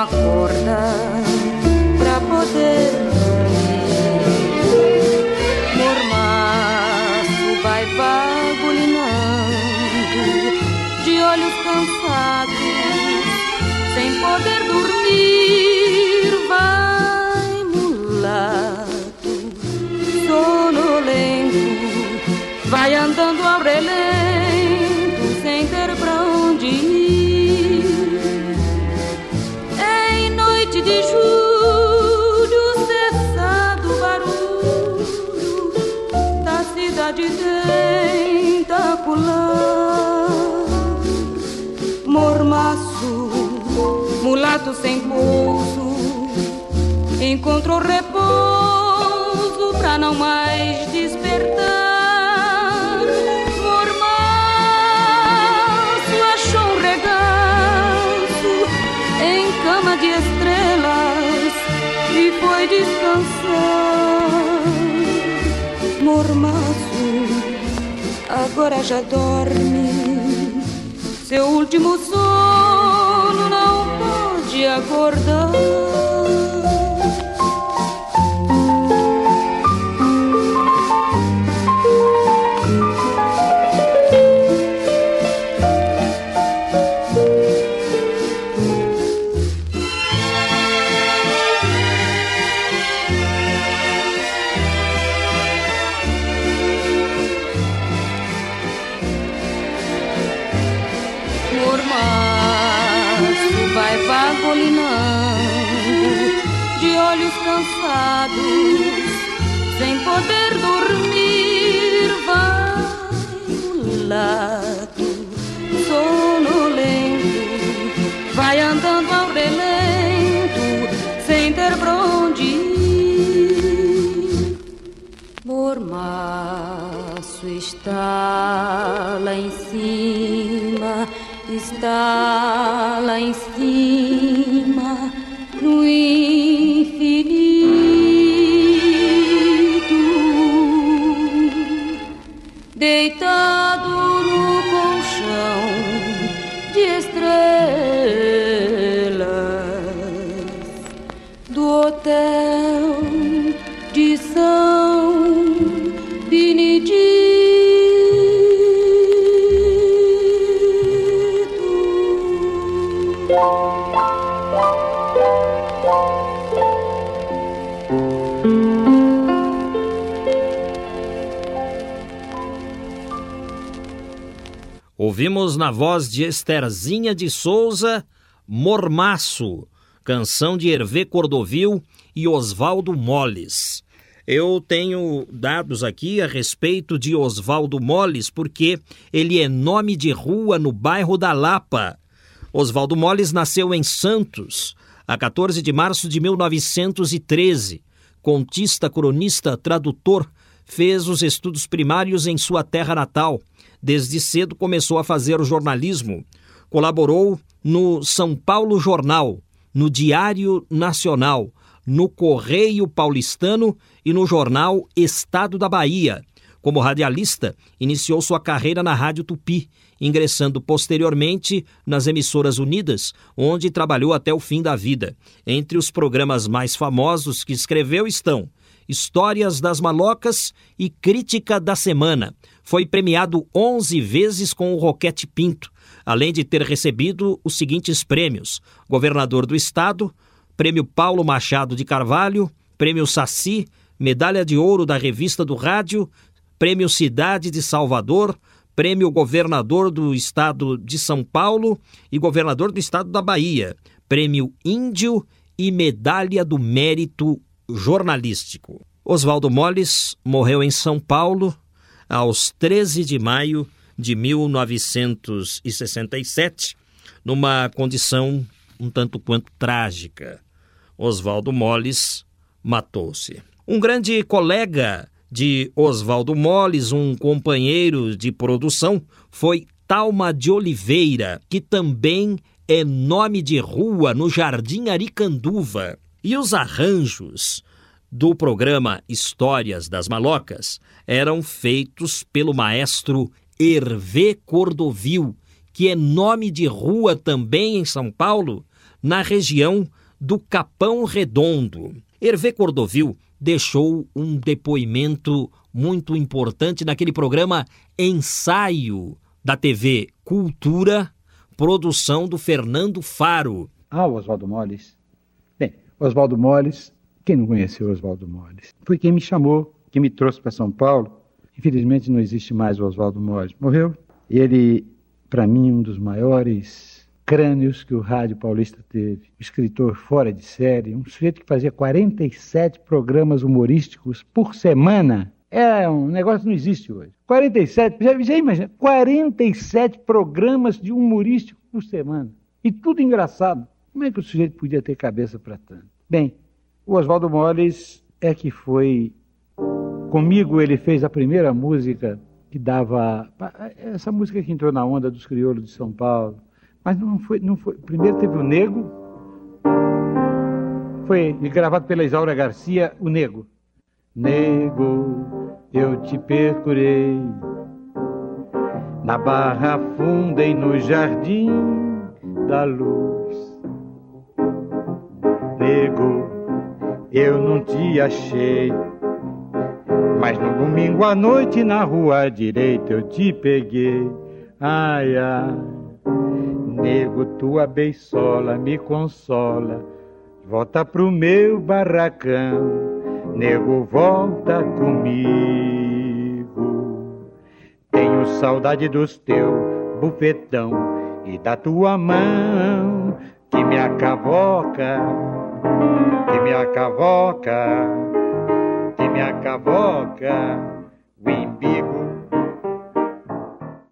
sonhando com a corda pra poder mulato sem pouso encontrou repouso pra não mais despertar. Mormaço achou um regaço em cama de estrelas e foi descansar. Mormaço agora já dorme, seu último sono não pode acordar. Ouvimos na voz de Esterzinha de Souza, Mormaço, canção de Hervé Cordovil e Oswaldo Molles. Eu tenho dados aqui a respeito de Oswaldo Molles porque ele é nome de rua no bairro da Lapa. Oswaldo Molles nasceu em Santos, a 14 de março de 1913. Contista, cronista, tradutor, fez os estudos primários em sua terra natal Desde cedo começou a fazer o jornalismo. Colaborou no São Paulo Jornal, no Diário Nacional, no Correio Paulistano e no jornal Estado da Bahia. Como radialista, iniciou sua carreira na Rádio Tupi, ingressando posteriormente nas Emissoras Unidas, onde trabalhou até o fim da vida. Entre os programas mais famosos que escreveu estão Histórias das Malocas e Crítica da Semana. Foi premiado 11 vezes com o Roquete Pinto, além de ter recebido os seguintes prêmios: Governador do Estado, Prêmio Paulo Machado de Carvalho, Prêmio Saci, Medalha de Ouro da Revista do Rádio, Prêmio Cidade de Salvador, Prêmio Governador do Estado de São Paulo e Governador do Estado da Bahia, Prêmio Índio e Medalha do Mérito jornalístico. Oswaldo Molles morreu em São Paulo aos 13 de maio de 1967, numa condição um tanto quanto trágica. Oswaldo Molles matou-se. Um grande colega de Oswaldo Molles, um companheiro de produção, foi Talma de Oliveira, que também é nome de rua no Jardim Aricanduva. E os arranjos do programa Histórias das Malocas eram feitos pelo maestro Hervé Cordovil, que é nome de rua também em São Paulo, na região do Capão Redondo. Hervé Cordovil deixou um depoimento muito importante naquele programa Ensaio da TV Cultura, produção do Fernando Faro. Ah, Oswaldo Molles. Bem, Oswaldo Molles, quem não conheceu Oswaldo Molles? Foi quem me chamou, que me trouxe para São Paulo. Infelizmente não existe mais o Oswaldo Molles. Morreu. E ele, para mim, um dos maiores crânios que o rádio paulista teve. Escritor fora de série, um sujeito que fazia 47 programas humorísticos por semana. É um negócio que não existe hoje. 47, já, já imagina, 47 programas de humorístico por semana. E tudo engraçado. Como é que o sujeito podia ter cabeça para tanto? Bem, o Oswaldo Molles é que foi. Comigo ele fez a primeira música que dava. Essa música que entrou na onda dos crioulos de São Paulo. Mas não foi, não foi. Primeiro teve o Nego. Foi gravado pela Isaura Garcia, o Nego. Nego, eu te procurei na barra funda e no jardim da luz. Nego, eu não te achei, mas no domingo à noite na rua direita eu te peguei. Ai, ai, nego, tua beisola me consola, volta pro meu barracão. Nego, volta comigo. Tenho saudade dos teus bufetão e da tua mão que me acavoca, que me acavoca, que me acavoca o imbigo.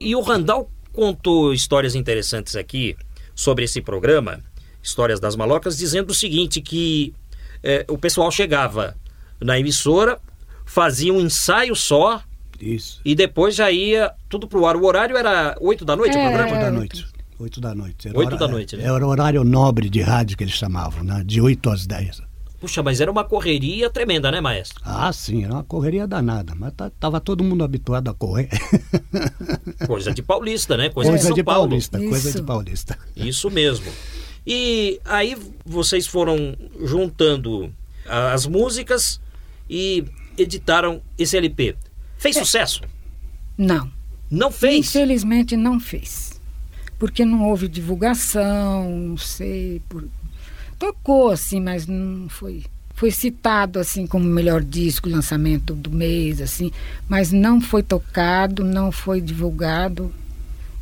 E o Randall contou histórias interessantes aqui sobre esse programa, Histórias das Malocas, dizendo o seguinte, que é, o pessoal chegava na emissora, fazia um ensaio só. Isso. E depois já ia tudo pro ar. O horário era 8 da noite É, o programa? Oito da noite. Oito da noite. Era Oito hora- da noite, né? Era o horário nobre de rádio que eles chamavam, né? De 8 às 10. Puxa, mas era uma correria tremenda, né, maestro? Ah, sim, era uma correria danada, mas tá- tava todo mundo habituado a correr. *laughs* Coisa de paulista, né? Coisa, de Coisa São de Paulo. paulista, coisa Isso. de paulista. Isso mesmo. E aí vocês foram juntando as músicas e editaram esse LP. Fez É. sucesso? Não. Não fez? Infelizmente não fez. Porque não houve divulgação, não sei. Por... Tocou, assim, mas não foi. Foi citado assim como melhor disco, lançamento do mês, assim, mas não foi tocado, não foi divulgado.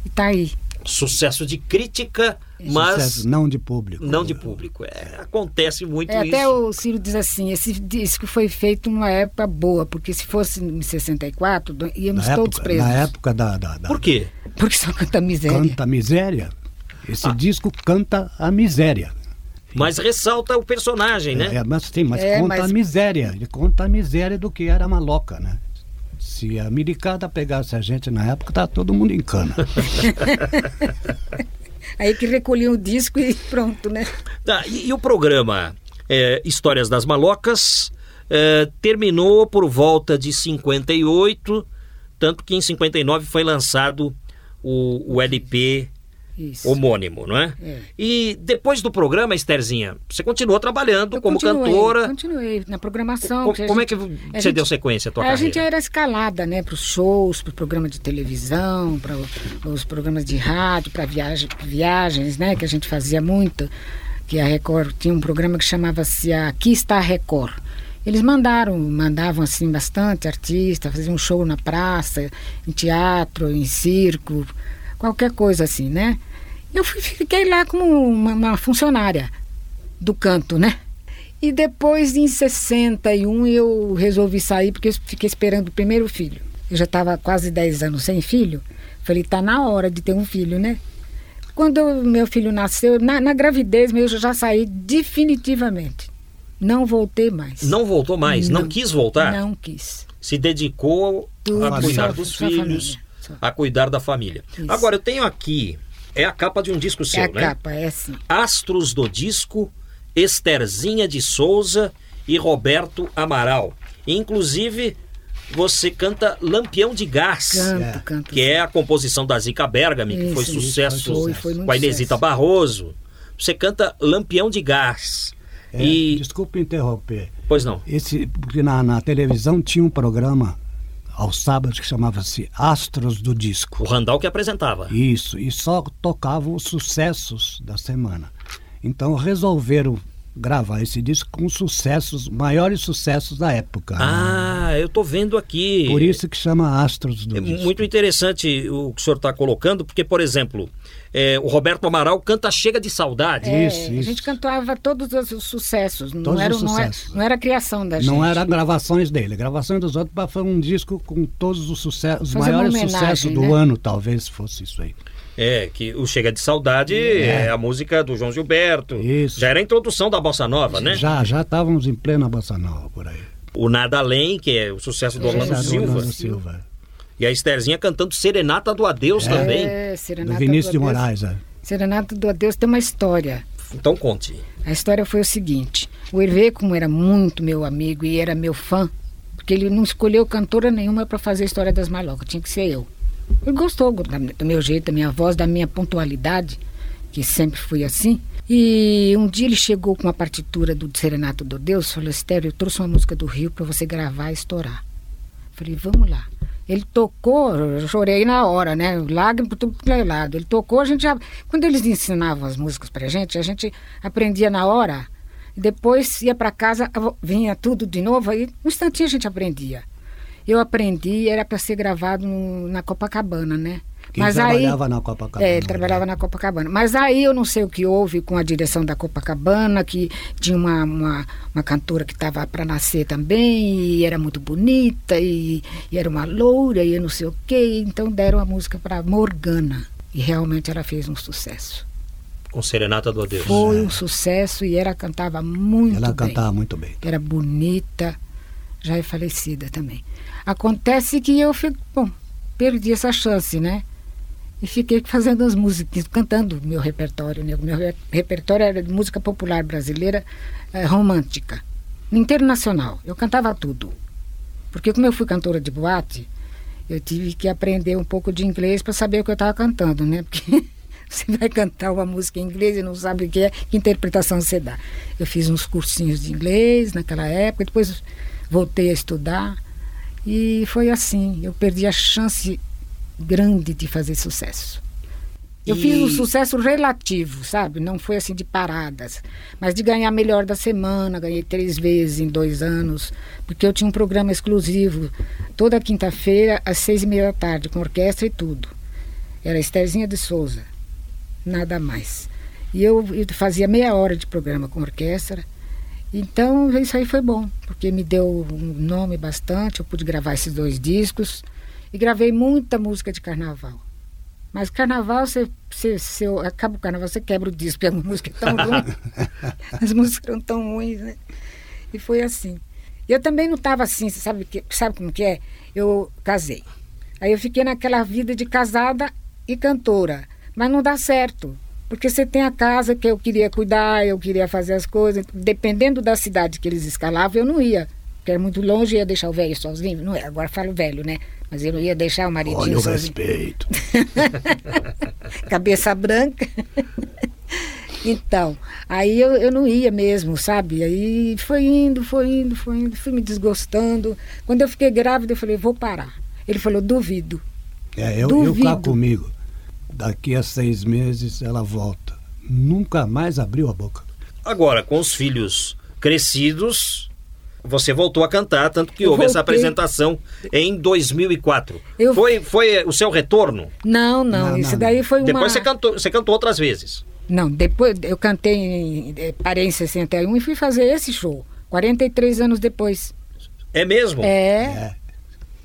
E tá aí. Sucesso de crítica, mas Sucesso, não de público. não de público. É, acontece muito É, isso. até o Ciro diz assim, esse disco foi feito numa época boa, porque se fosse em 64, do- íamos Na todos época, presos. na época da, da, da- Por quê? Porque só canta miséria. Canta a Miséria. Esse disco canta a miséria. Mas ressalta o personagem, né? É, mas sim, mas É, conta mas- a miséria. Ele conta a miséria do que era a maloca, né? Se a americana pegasse a gente na época, tá todo mundo em cana. *laughs* Aí que recolhiam o disco e pronto, né? Tá, e, e o programa é, Histórias das Malocas é, terminou por volta de 58, tanto que em 59 foi lançado o, o LP Isso. homônimo, não é? É. E depois do programa, Estherzinha, você continuou trabalhando Eu como continuei, cantora. Continuei na programação. Co- a como gente- é que a você gente- deu sequência à tua a carreira? gente era escalada, né, para os shows, para o programa de televisão, para os programas de rádio, para viagem, viagens, né, que a gente fazia muito. Que a Record tinha um programa que chamava-se Aqui está a Record. Eles mandaram, mandavam assim bastante artista, faziam um show na praça, em teatro, em circo, qualquer coisa assim, né? Eu fui- fiquei lá como uma, uma funcionária do canto, né? E depois, em 61, eu resolvi sair porque eu fiquei esperando o primeiro filho. Eu já estava quase 10 anos sem filho. Falei, tá na hora de ter um filho, né? Quando meu filho nasceu, na, na gravidez mesmo, eu já saí definitivamente. Não voltei mais. Não voltou mais? Não, Não. quis voltar? Não quis. Se dedicou Tudo, a cuidar só- dos só filhos, família, a cuidar da família. Isso. Agora, eu tenho aqui, é a capa de um disco seu, é a né? capa, é assim. Astros do Disco Esterzinha de Souza e Roberto Amaral. Inclusive, você canta Lampião de Gás. Canto, canto. Que é a composição da Zica Bergami, que foi Isso, isso, sucesso foi, foi com a Inesita sucesso. Barroso. Você canta Lampião de Gás. É, e. Desculpe interromper. Pois não. Esse, porque na, na televisão tinha um programa aos sábados que chamava-se Astros do Disco. O Randall que apresentava. Isso, e só tocavam os sucessos da semana. Então resolveram gravar esse disco com sucessos, maiores sucessos da época. né? Ah, eu tô vendo aqui. Por isso que chama Astros do É Disco. muito interessante o que o senhor está colocando, porque, por exemplo, é, o Roberto Amaral canta Chega de Saudade. É, Isso, A isso. gente cantava todos os sucessos. Não, Todos era, os não, era, sucessos. não era a criação da gente. Não era gravações dele, gravações dos outros, mas foi um disco com todos os sucessos, os maiores sucessos do né? ano, talvez fosse isso aí. É, que o Chega de Saudade é, a música do João Gilberto. Isso. Já era a introdução da Bossa Nova, né? Já, já estávamos em plena bossa nova por aí. O Nada Além, que é o sucesso do Orlando Já do Silva. Orlando Silva. E a Estherzinha cantando Serenata do Adeus também. É, Do Serenata Vinícius de Adeus. Moraes. é. Serenata do Adeus tem uma história. Então conte. A história foi o seguinte: o Hervé, como era muito meu amigo e era meu fã, porque ele não escolheu cantora nenhuma para fazer a história das malocas, tinha que ser eu. Ele gostou do meu jeito, da minha voz, da minha pontualidade, que sempre fui assim. E um dia ele chegou com uma partitura do Serenato do Deus, falou: Estéreo, eu trouxe uma música do Rio para você gravar e estourar. Falei, vamos lá. Ele tocou, eu chorei na hora, né? Lágrimas por tudo que é lado. Ele tocou, a gente já. Quando eles ensinavam as músicas pra gente, a gente aprendia na hora. Depois ia para casa, vinha tudo de novo, aí um instantinho a gente aprendia. Eu aprendi, era para ser gravado no- na Copacabana, né? Ele trabalhava na Copacabana. É, ele trabalhava na Copacabana. Mas aí eu não sei o que houve com a direção da Copacabana, que tinha uma, uma, uma cantora que estava para nascer também, e era muito bonita, e, e era uma loura, e eu não sei o quê. Então deram a música para Morgana. E realmente ela fez um sucesso. Com Serenata do Adeus. Foi um sucesso e ela cantava muito Ela bem. cantava muito bem. Era bonita, já é falecida também. Acontece que eu fico, bom, perdi essa chance, né? E fiquei fazendo as músicas, cantando meu repertório. Né? Meu re- repertório era de música popular brasileira eh, romântica, internacional. Eu cantava tudo. Porque como eu fui cantora de boate, eu tive que aprender um pouco de inglês para saber o que eu estava cantando, né? Porque *laughs* você vai cantar uma música em inglês e não sabe o que é, que interpretação você dá. Eu fiz uns cursinhos de inglês naquela época, depois voltei a estudar e foi assim. Eu perdi a chance grande de fazer sucesso. Eu E- fiz um sucesso relativo, sabe? Não foi assim de paradas, mas de ganhar melhor da semana. Ganhei três vezes em dois anos, porque eu tinha um programa exclusivo toda quinta-feira às seis e meia da tarde, com orquestra e tudo. Era Estherzinha de Souza, nada mais. E eu, eu fazia meia hora de programa com orquestra. Então isso aí foi bom, porque me deu um nome bastante. Eu pude gravar esses dois discos e gravei muita música de carnaval. Mas carnaval, você, você, você acaba o carnaval, você quebra o disco, porque a música é tão ruim. As músicas eram *laughs* tão ruins, né? E foi assim. Eu também não estava assim, você sabe, que, sabe como que é? Eu casei. Aí eu fiquei naquela vida de casada e cantora. Mas não dá certo. Porque você tem a casa que eu queria cuidar, eu queria fazer as coisas. Dependendo da cidade que eles escalavam, eu não ia. Porque era muito longe, ia deixar o velho sozinho. Não é, agora falo velho, né? Mas eu não ia deixar o maridinho Olha o sozinho. respeito. *laughs* cabeça branca. *laughs* então, aí eu, eu não ia mesmo, sabe? Aí foi indo, foi indo, foi indo, fui me desgostando. Quando eu fiquei grávida, eu falei, vou parar. Ele falou, duvido. É, eu, eu Duvido. cá comigo. Daqui a seis meses ela volta. Nunca mais abriu a boca. Agora, com os filhos crescidos, você voltou a cantar, tanto que houve essa apresentação em 2004. Eu- Foi, foi o seu retorno? Não, não, Não, isso não, daí foi uma... Depois você cantou, você cantou outras vezes. Não, depois eu cantei, em- eh, parei em 61 e fui fazer esse show. 43 anos depois. É mesmo? É.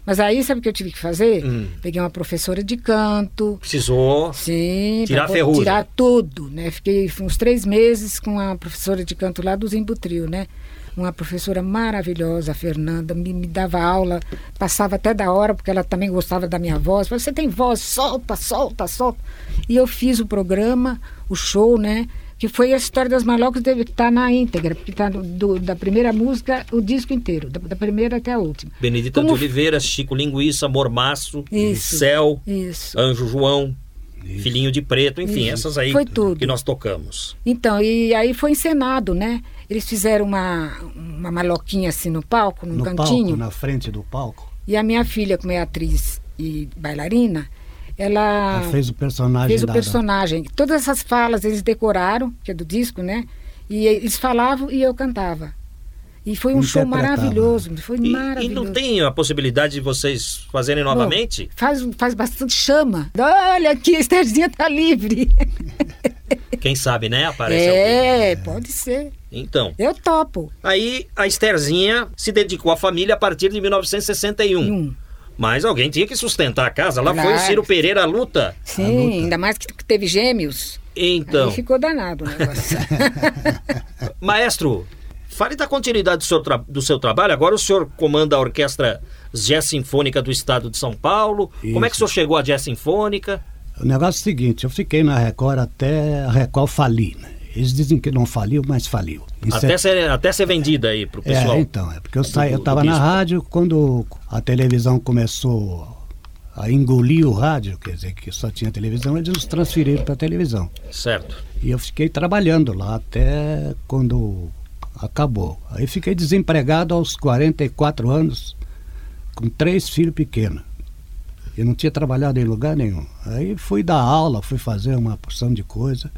Mas aí, sabe o que eu tive que fazer? Hum. Peguei uma professora de canto, Precisou. Sim, Tirar ferrugem. Tirar tudo, né? Fiquei uns três meses com a professora de canto lá do Zimbutril, né? Uma professora maravilhosa, a Fernanda, me, me dava aula, passava até da hora, porque ela também gostava da minha voz. Falei, você tem voz, solta, solta, solta. E eu fiz o programa, o show, né? que foi a história das malocas deve estar na íntegra, porque está da primeira música o disco inteiro, da, da primeira até a última. Benedita Como- de Oliveira, Chico Linguiça, Mormaço, Isso. Céu, Isso. Anjo João, Filhinho de Preto, enfim, Isso. essas aí Foi tudo. que nós tocamos. Então, e aí foi encenado, né? Eles fizeram uma, uma maloquinha assim no palco, num No cantinho. palco, na frente do palco. E a minha filha, como é atriz e bailarina, ela Ela fez o personagem fez o da- personagem. Todas essas falas eles decoraram, que é do disco, né? E eles falavam e eu cantava. E foi um show maravilhoso, foi E, e maravilhoso. não tem a possibilidade de vocês fazerem Bom, novamente? faz, faz bastante chama. Olha aqui, a Estherzinha tá livre. *laughs* Quem sabe, né? Aparece alguém. é, pode ser. Então, Eu topo. aí a Estherzinha se dedicou à família a partir de 1961. Hum. Mas alguém tinha que sustentar a casa. Lá foi o Claro. Ciro Pereira à luta. Sim, ainda mais que teve gêmeos. Então, Aí ficou danado o negócio. *laughs* maestro, fale da continuidade do seu, tra- do seu trabalho. Agora o senhor comanda a Orquestra Jazz Sinfônica do Estado de São Paulo. Como é que o Isso. senhor chegou à Jazz Sinfônica? O negócio é o seguinte, eu fiquei na Record até a Record falir, né? Eles dizem que não faliu, mas faliu. Em Até ser, até ser vendida aí pro pessoal. É, então, é porque eu saí, eu estava na rádio quando a televisão começou a engolir o rádio, quer dizer, que só tinha televisão, eles nos transferiram para televisão. Certo. E eu fiquei trabalhando lá até quando acabou. Aí fiquei desempregado aos 44 anos, com três filhos pequenos. Eu não tinha trabalhado em lugar nenhum. Aí fui dar aula, fui fazer uma porção de coisa.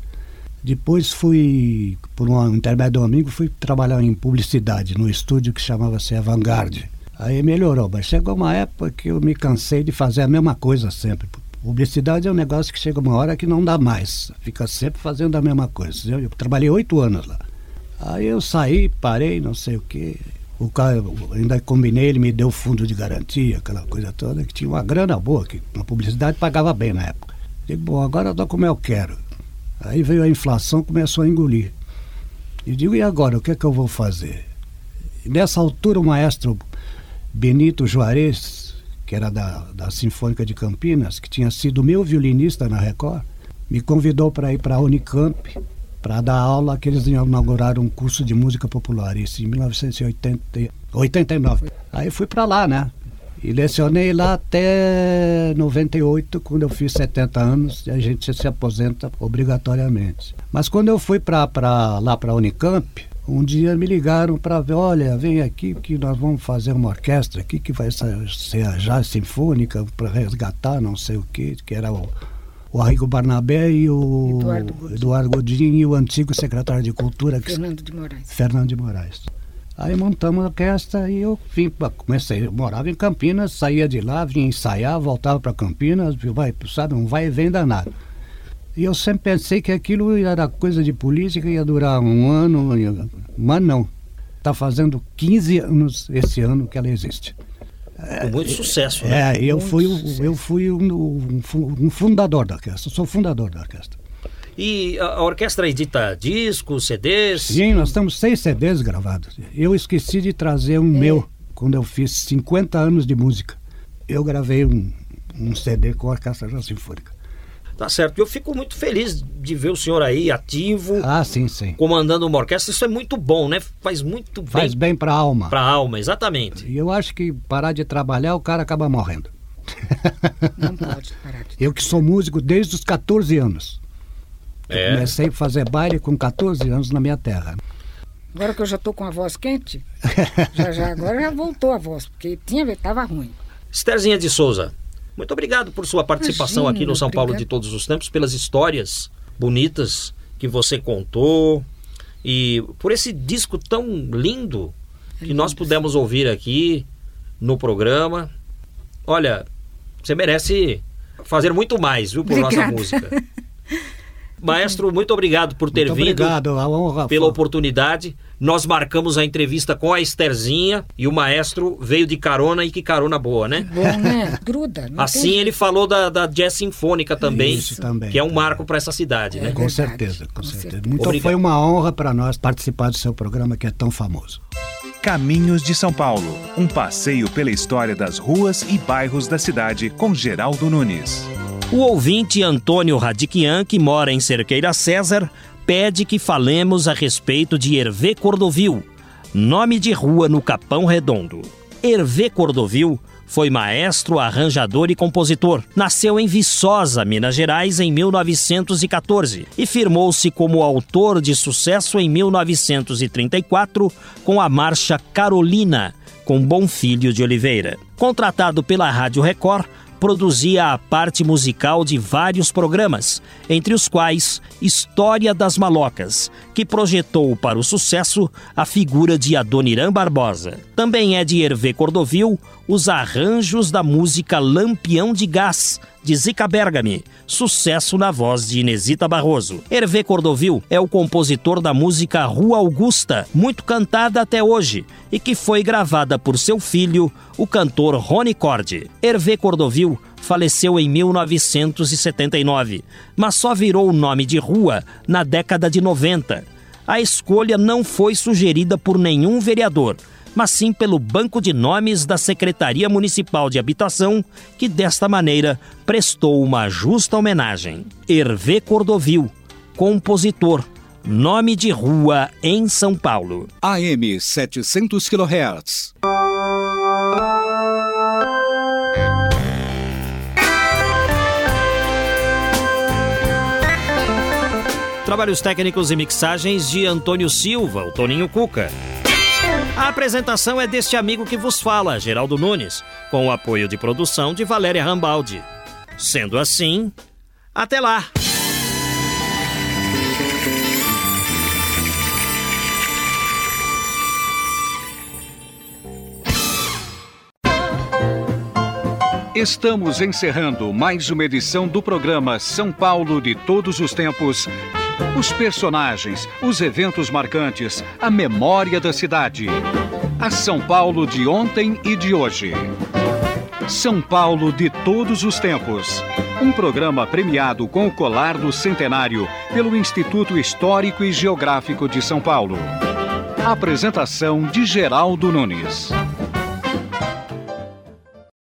Depois fui, por um intermédio de um amigo, fui trabalhar em publicidade, num estúdio que chamava-se Avantgarde. Aí melhorou, mas chegou uma época que eu me cansei de fazer a mesma coisa sempre. Publicidade é um negócio que chega uma hora que não dá mais. Fica sempre fazendo a mesma coisa. Eu, eu trabalhei oito anos lá. Aí eu saí, parei, não sei o quê. O cara, ainda combinei, ele me deu fundo de garantia, aquela coisa toda, que tinha uma grana boa, que na publicidade pagava bem na época. Digo, bom, agora dou como eu quero. Aí veio a inflação, começou a engolir. E digo, e agora, o que é que eu vou fazer? E nessa altura o maestro Benito Juarez, que era da, da Sinfônica de Campinas, que tinha sido meu violinista na Record, me convidou para ir para a Unicamp para dar aula que eles inauguraram um curso de música popular, isso em 1989. Aí fui para lá, né? E lecionei lá até 98, quando eu fiz 70 anos, e a gente se aposenta obrigatoriamente. Mas quando eu fui pra, pra, lá para a Unicamp, um dia me ligaram para ver, olha, vem aqui que nós vamos fazer uma orquestra aqui que vai ser a Jazz Sinfônica para resgatar não sei o que, que era o, o Arrigo Barnabé e o Eduardo Godinho. Eduardo Godinho e o antigo secretário de Cultura, que Fernando de Moraes. Fernando de Moraes. Aí montamos a orquestra e eu vim, comecei, eu morava em Campinas, saía de lá, vinha ensaiar, voltava para Campinas, vai, sabe, um vai e vem danado. E eu sempre pensei que aquilo era coisa de política, ia durar um ano, mas não. Está fazendo 15 anos esse ano que ela existe. Com muito sucesso, né? É, eu Muito fui, sucesso. eu fui um, um fu- fundador da orquestra, sou fundador da orquestra. E a, orquestra edita discos, CDs. Sim, nós temos seis CDs gravados. Eu esqueci de trazer um meu, quando eu fiz 50 anos de música. Eu gravei um, um CD com a Orquestra Sinfônica. Tá certo. Eu fico muito feliz de ver o senhor aí ativo, Ah, sim, sim. comandando uma orquestra. Isso é muito bom, né? Faz muito Faz bem bem para a alma. para a alma, exatamente. E eu acho que parar de trabalhar, o cara acaba morrendo. Não pode parar de *laughs* Eu que sou músico desde os 14 anos. Eu É. comecei a fazer baile com 14 anos na minha terra. Agora que eu já tô com a voz quente, já, já agora já voltou a voz, porque tinha, tava ruim. Estherzinha de Souza, muito obrigado por sua participação Imagina, aqui no São Paulo obrigado. de Todos os Tempos, pelas histórias bonitas que você contou e por esse disco tão lindo que nós pudemos ouvir aqui no programa. Olha, você merece fazer muito mais, viu, por nossa Obrigada. música. *laughs* Maestro, muito obrigado por ter Muito vindo. obrigado, a honra pela oportunidade. Nós marcamos a entrevista com a Estherzinha e o maestro veio de carona e que carona boa, né? Bom, né? *laughs* Gruda. não Assim tem ele falou da, da Jazz Sinfônica também, Isso também, que é um também. marco para essa cidade, né? É. Com verdade, certeza, com, com certeza. certeza. Muito Obrigado. foi uma honra para nós participar do seu programa que é tão famoso. Caminhos de São Paulo, um passeio pela história das ruas e bairros da cidade com Geraldo Nunes. O ouvinte Antônio Radiquian, que mora em Cerqueira César, pede que falemos a respeito de Hervé Cordovil, nome de rua no Capão Redondo. Hervé Cordovil foi maestro, arranjador e compositor. Nasceu em Viçosa, Minas Gerais, em 1914 e firmou-se como autor de sucesso em 1934 com a marcha Carolina, com Bom Filho de Oliveira. Contratado pela Rádio Record, produzia a parte musical de vários programas, entre os quais História das Malocas, que projetou para o sucesso a figura de Adoniran Barbosa. Também é de Hervé Cordovil os arranjos da música Lampião de Gás, de Zica Bergami, sucesso na voz de Inesita Barroso. Hervé Cordovil é o compositor da música Rua Augusta, muito cantada até hoje, e que foi gravada por seu filho, o cantor Rony Cord. Hervé Cordovil faleceu em 1979, mas só virou o nome de rua na década de 90. A escolha não foi sugerida por nenhum vereador, mas sim pelo banco de nomes da Secretaria Municipal de Habitação, que desta maneira prestou uma justa homenagem. Hervé Cordovil, compositor, nome de rua em São Paulo. AM 700 kHz. Trabalhos técnicos e mixagens de Antônio Silva, o Toninho Cuca. A apresentação é deste amigo que vos fala, Geraldo Nunes, com o apoio de produção de Valéria Rambaldi. Sendo assim, até lá! Estamos encerrando mais uma edição do programa São Paulo de Todos os Tempos os personagens, os eventos marcantes, a memória da cidade. A São Paulo de ontem e de hoje. São Paulo de todos os tempos. Um programa premiado com o colar do centenário pelo Instituto Histórico e Geográfico de São Paulo. Apresentação de Geraldo Nunes.